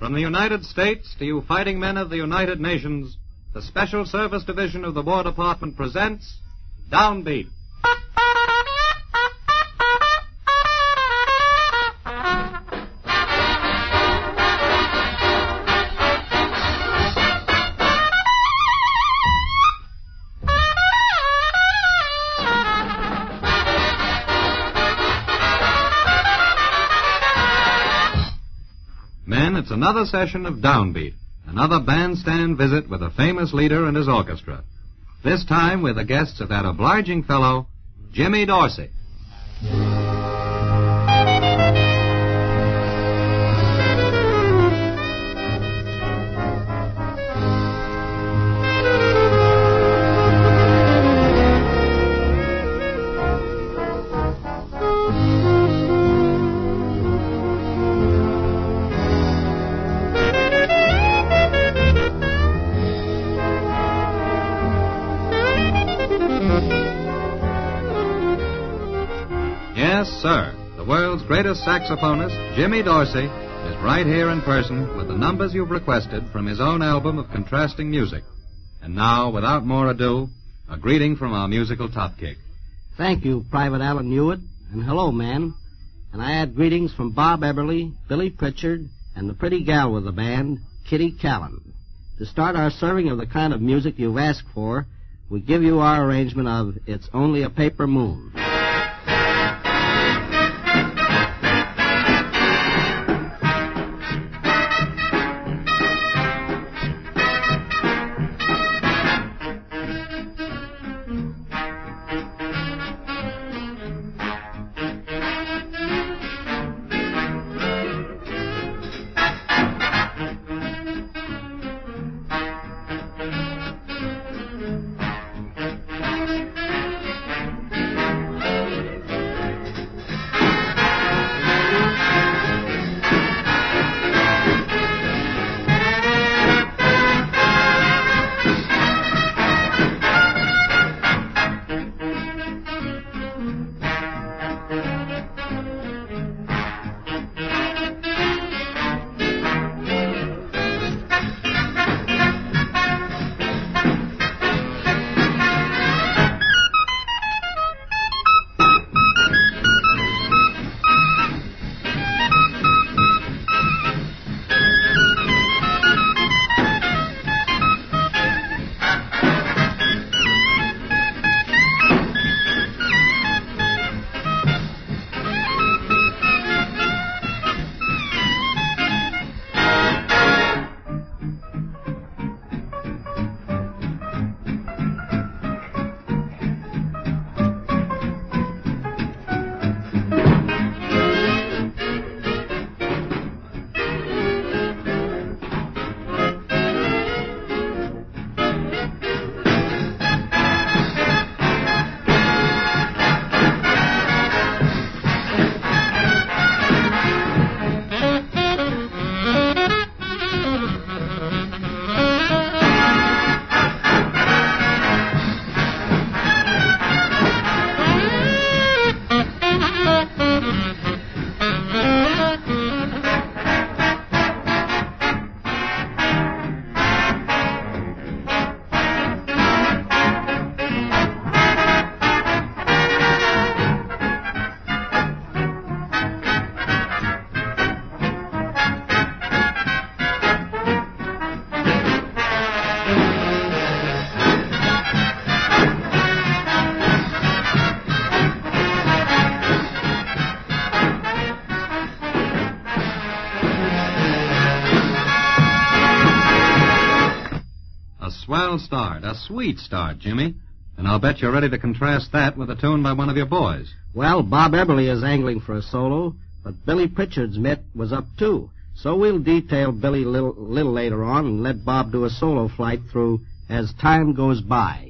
From the United States to you fighting men of the United Nations, the Special Service Division of the War Department presents Downbeat. Another session of Downbeat, another bandstand visit with a famous leader and his orchestra. This time with the guests of that obliging fellow, Jimmy Dorsey. Greatest saxophonist, Jimmy Dorsey, is right here in person with the numbers you've requested from his own album of contrasting music. And now, without more ado, a greeting from our musical top kick. Thank you, Private Allen Hewitt, and hello, man. And I add greetings from Bob Eberly, Billy Pritchard, and the pretty gal with the band, Kitty Kallen. To start our serving of the kind of music you've asked for, we give you our arrangement of It's Only a Paper Moon. Sweet start, Jimmy. And I'll bet you're ready to contrast that with a tune by one of your boys. Well, Bob Eberly is angling for a solo, but Billy Pritchard's mitt was up too. So we'll detail Billy a little, little later on and let Bob do a solo flight through As Time Goes By.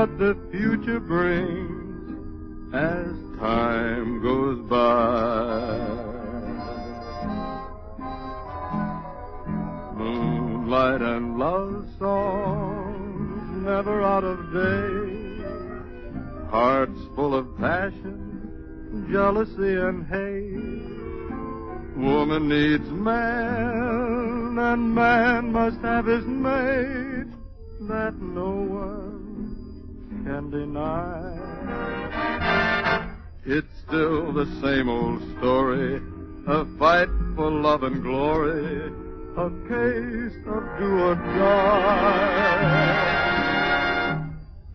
what the future brings as time goes by. Moonlight and love songs never out of date. Hearts full of passion, jealousy and hate. Woman needs man, and man must have his mate. That no one can deny. It's still the same old story, a fight for love and glory, a case of do or die.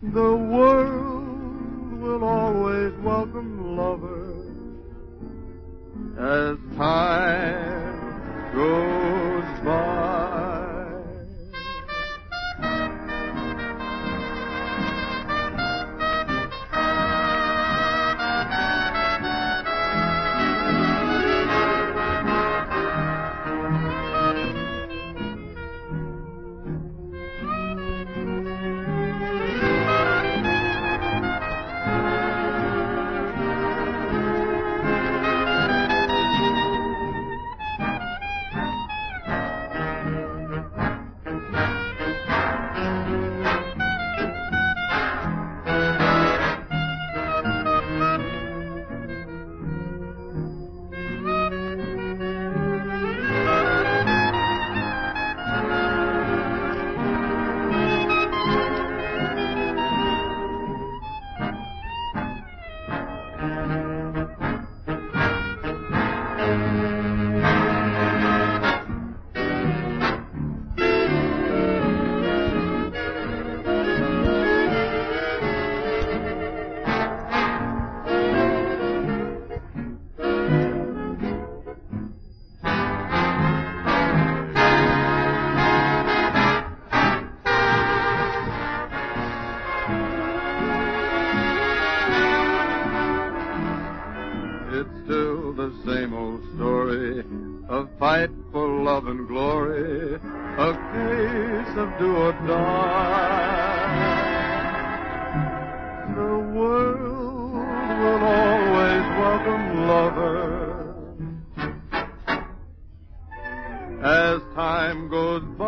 The world will always welcome lovers as time goes time goes by.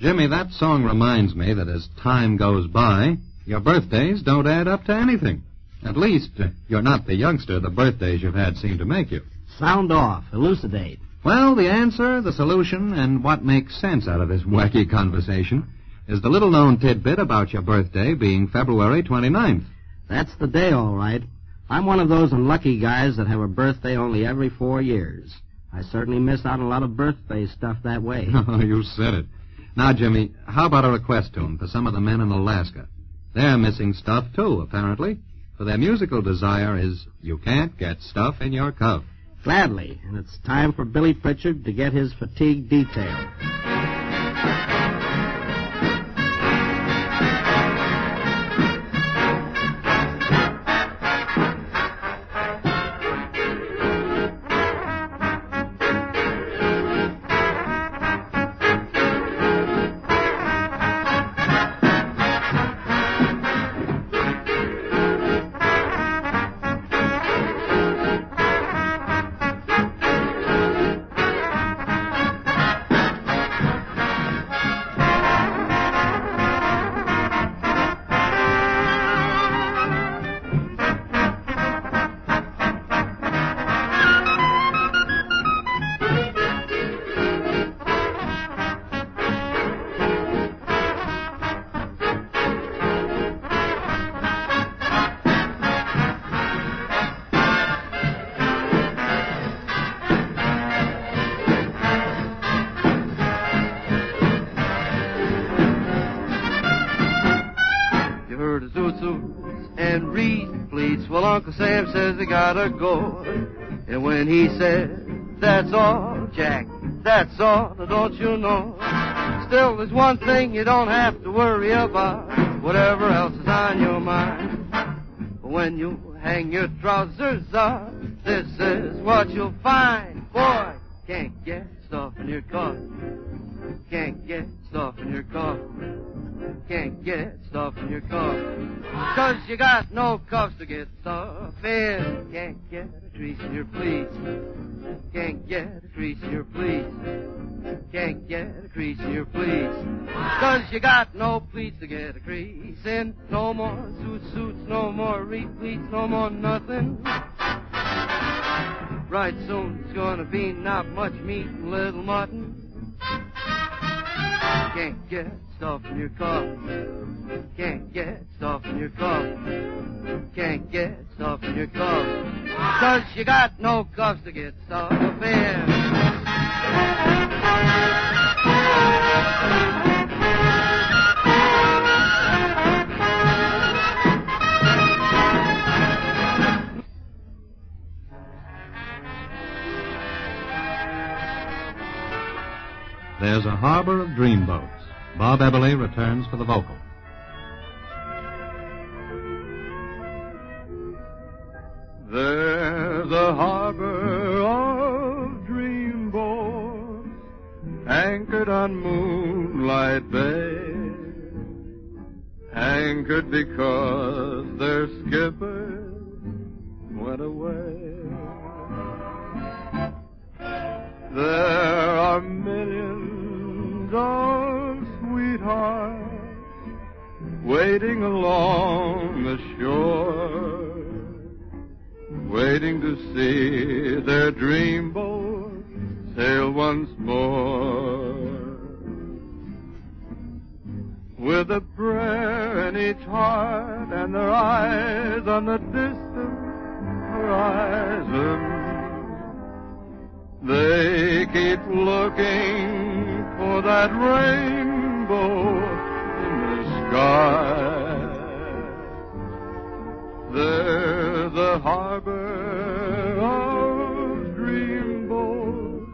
Jimmy, that song reminds me that as time goes by, your birthdays don't add up to anything. At least, uh, you're not the youngster the birthdays you've had seem to make you. Sound off. Elucidate. Well, the answer, the solution, and what makes sense out of this wacky conversation is the little known tidbit about your birthday being February 29th. That's the day, all right. I'm one of those unlucky guys that have a birthday only every four years. I certainly miss out on a lot of birthday stuff that way. Oh, you said it. Now, Jimmy, how about a request to tune for some of the men in Alaska? They're missing stuff, too, apparently. For their musical desire is You Can't Get Stuff in Your Cuff. Gladly. And it's time for Billy Pritchard to get his fatigue detailed. Zoots and reed fleets. Well, Uncle Sam says they gotta go. And when he says, that's all, Jack, that's all, don't you know? Still, there's one thing you don't have to worry about, whatever else is on your mind. When you hang your trousers up, this is what you'll find. Boy, can't get stuff in your cup. Can't get stuff in your cup. Can't get stuff in your cuff. Cause you got no cuffs to get stuff in. Can't get a crease in your pleats. Can't get a crease in your pleats. Can't get a crease in your pleats. Cause you got no pleats to get a crease in. No more suit suits, no more reed pleats, no more nothing. Right soon it's gonna be not much meat and little mutton. Can't get in your cuff. Can't get in your cuff. Can't get in your cuff. Cause you got no cuffs to get stuff in. There's a harbor of dreamboats. Bob Eberly returns for the vocal. There's a harbor of dreamboats anchored on Moonlight Bay. Anchored because their skipper went away. There are millions of sweethearts waiting along the shore waiting to see their dreamboat sail once more. With a prayer in each heart and their eyes on the distant horizon, they keep looking for that rainbow in the sky. There's a harbor of dreamboats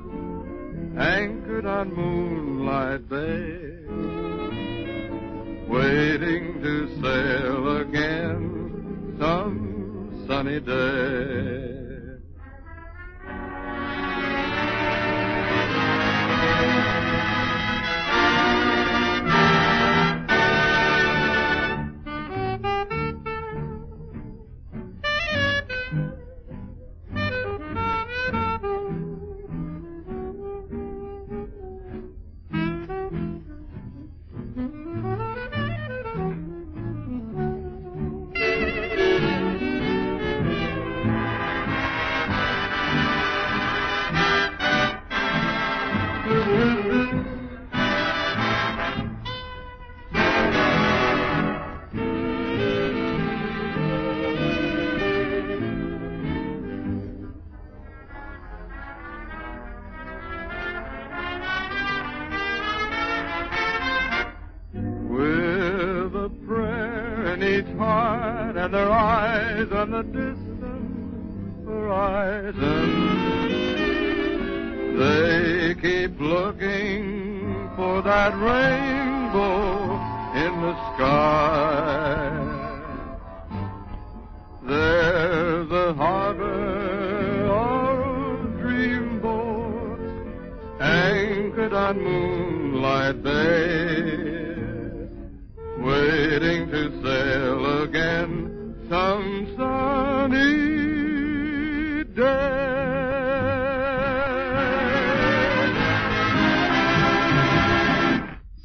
anchored on Moonlight Bay, waiting to sail again some sunny day. And their eyes on the distant horizon, they keep looking for that rainbow in the sky. There's a harbor of dreamboats anchored on Moonlight Bay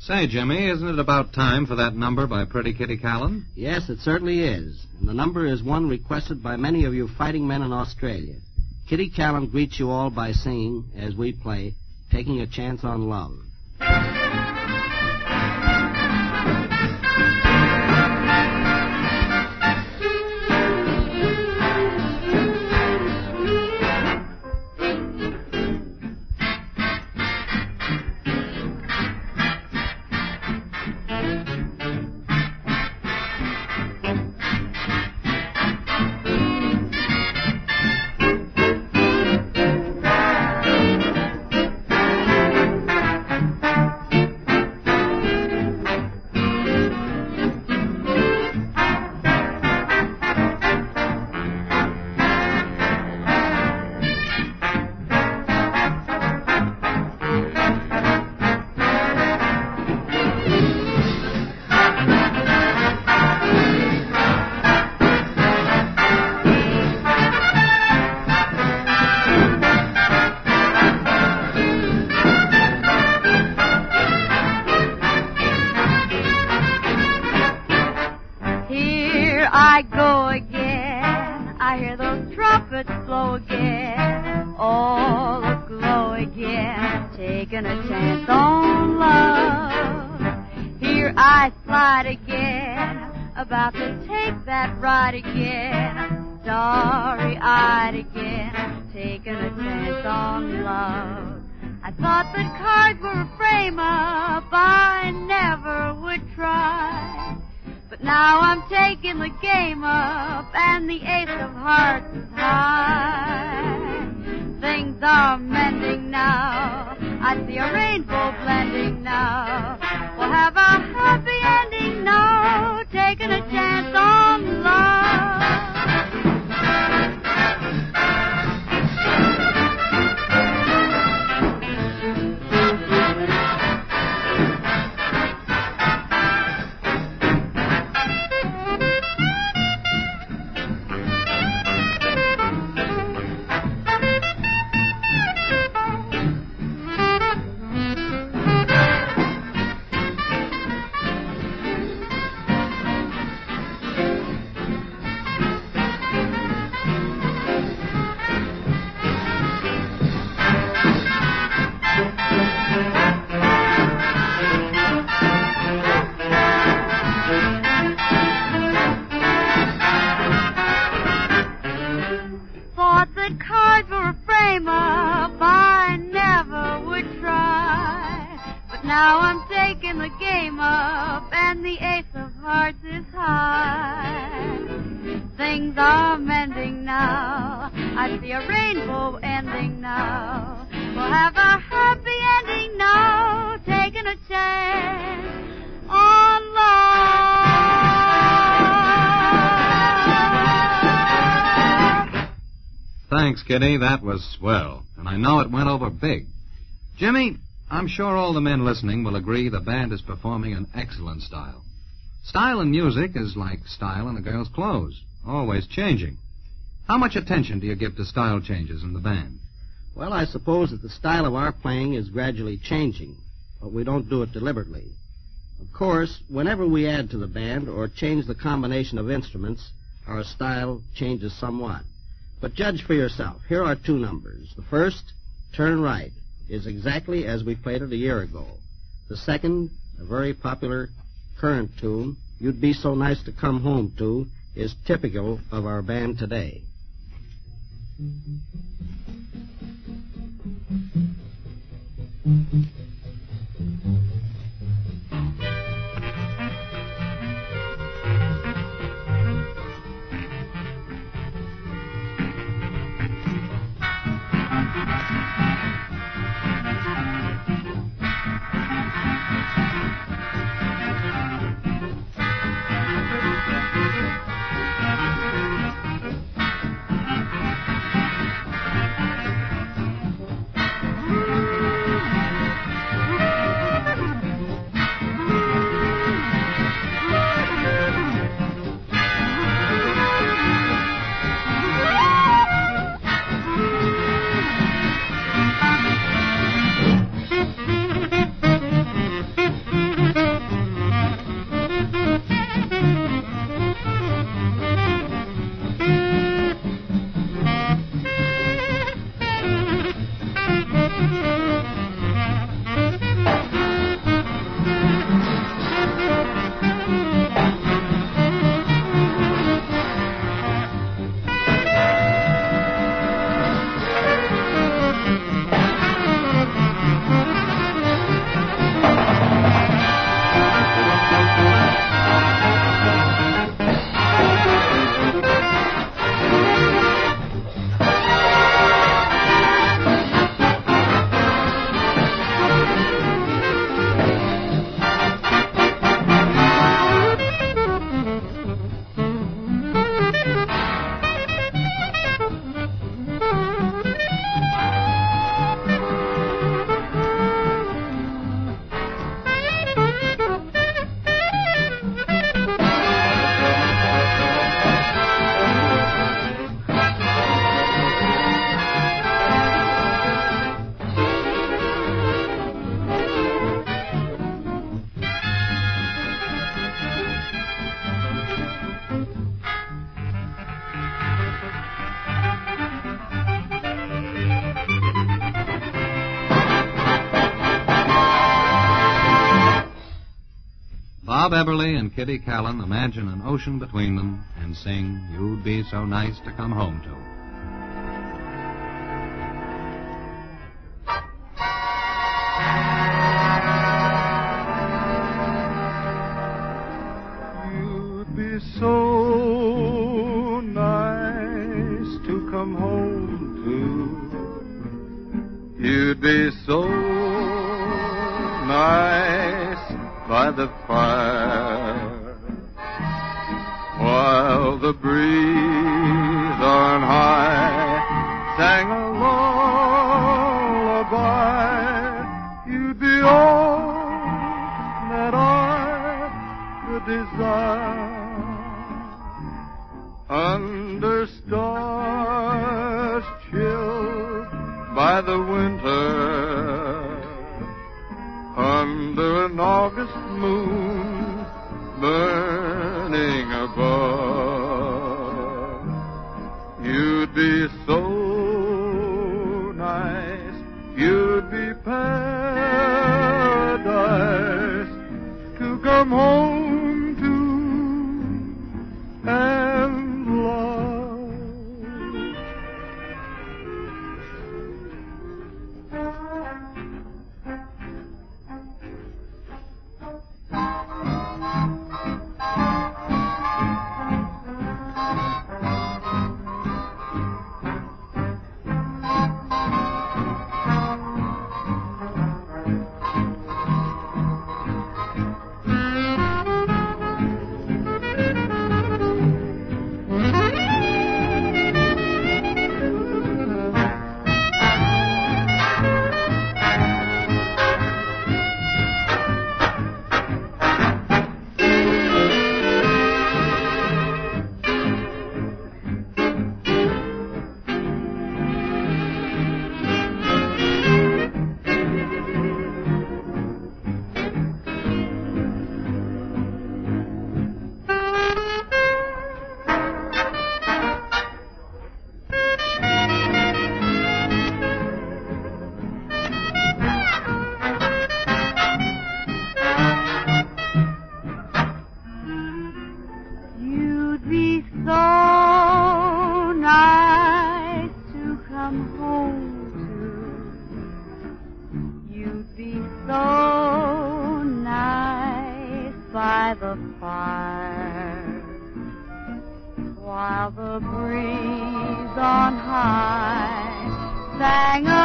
Say, Jimmy, isn't it about time for that number by Pretty Kitty Kallen? Yes, it certainly is. And the number is one requested by many of you fighting men in Australia. Kitty Kallen greets you all by singing, as we play, Taking a Chance on Love. Rainbow blending now. We'll have a happy ending now. Taking a chance on that cards were a frame up. I never would try. But now I'm taking the game up and the ace of hearts is high. Things are mending now. I see a rainbow ending now. We'll have a happy Thanks, Kitty. That was swell. And I know it went over big. Jimmy, I'm sure all the men listening will agree the band is performing in excellent style. Style in music is like style in a girl's clothes, always changing. How much attention do you give to style changes in the band? Well, I suppose that the style of our playing is gradually changing, but we don't do it deliberately. Of course, whenever we add to the band or change the combination of instruments, our style changes somewhat. But judge for yourself. Here are two numbers. The first, turn right, is exactly as we played it a year ago. The second, a very popular current tune, You'd Be So Nice to Come Home To, is typical of our band today. Mm-hmm. Kitty Kallen imagine an ocean between them and sing You'd Be So Nice to Come Home To. Sang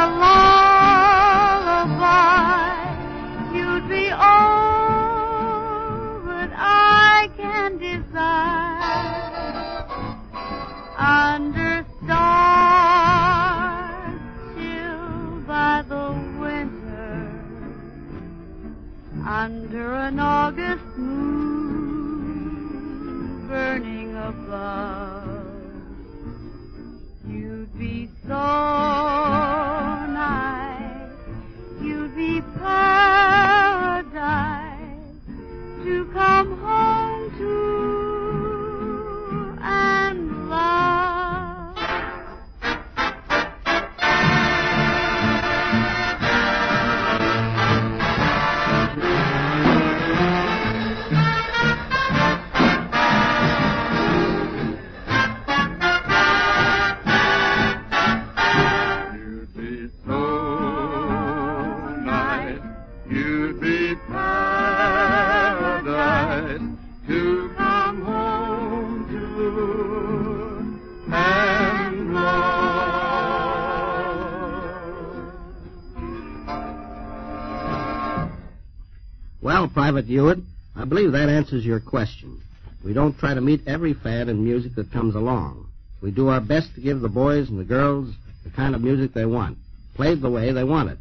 Hewitt, I believe that answers your question. We don't try to meet every fad in music that comes along. We do our best to give the boys and the girls the kind of music they want, played the way they want it.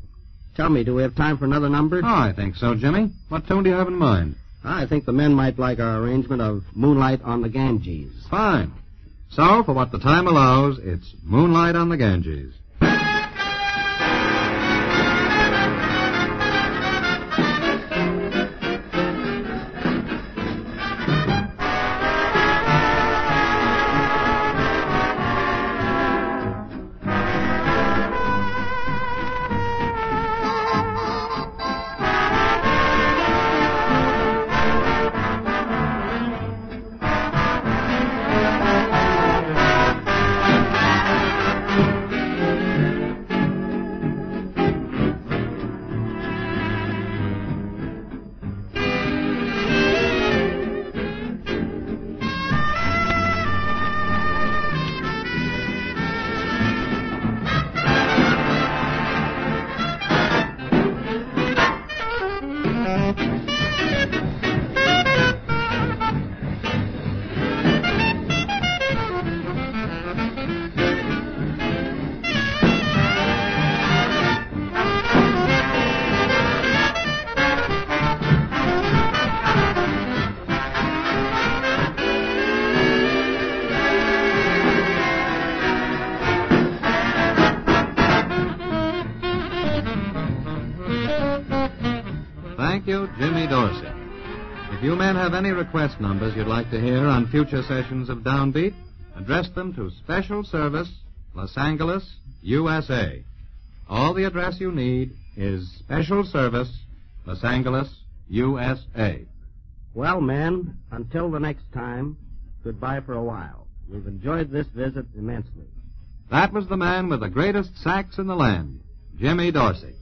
Tell me, do we have time for another number? Oh, I think so, Jimmy. What tune do you have in mind? I think the men might like our arrangement of Moonlight on the Ganges. Fine. So, for what the time allows, it's Moonlight on the Ganges. If you men have any request numbers you'd like to hear on future sessions of Downbeat, address them to Special Service, Los Angeles, USA. All the address you need is Special Service, Los Angeles, USA. Well, men, until the next time, goodbye for a while. We've enjoyed this visit immensely. That was the man with the greatest sax in the land, Jimmy Dorsey.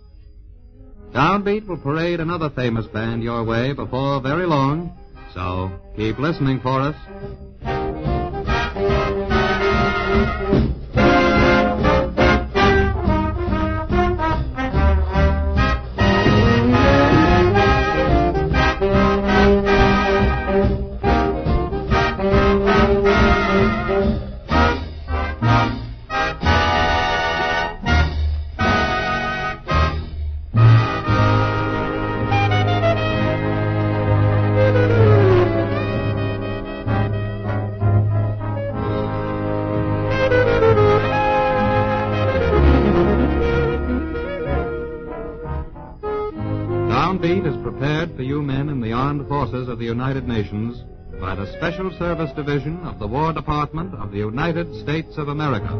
Downbeat will parade another famous band your way before very long, so keep listening for us. Forces of the United Nations by the Special Service Division of the War Department of the United States of America.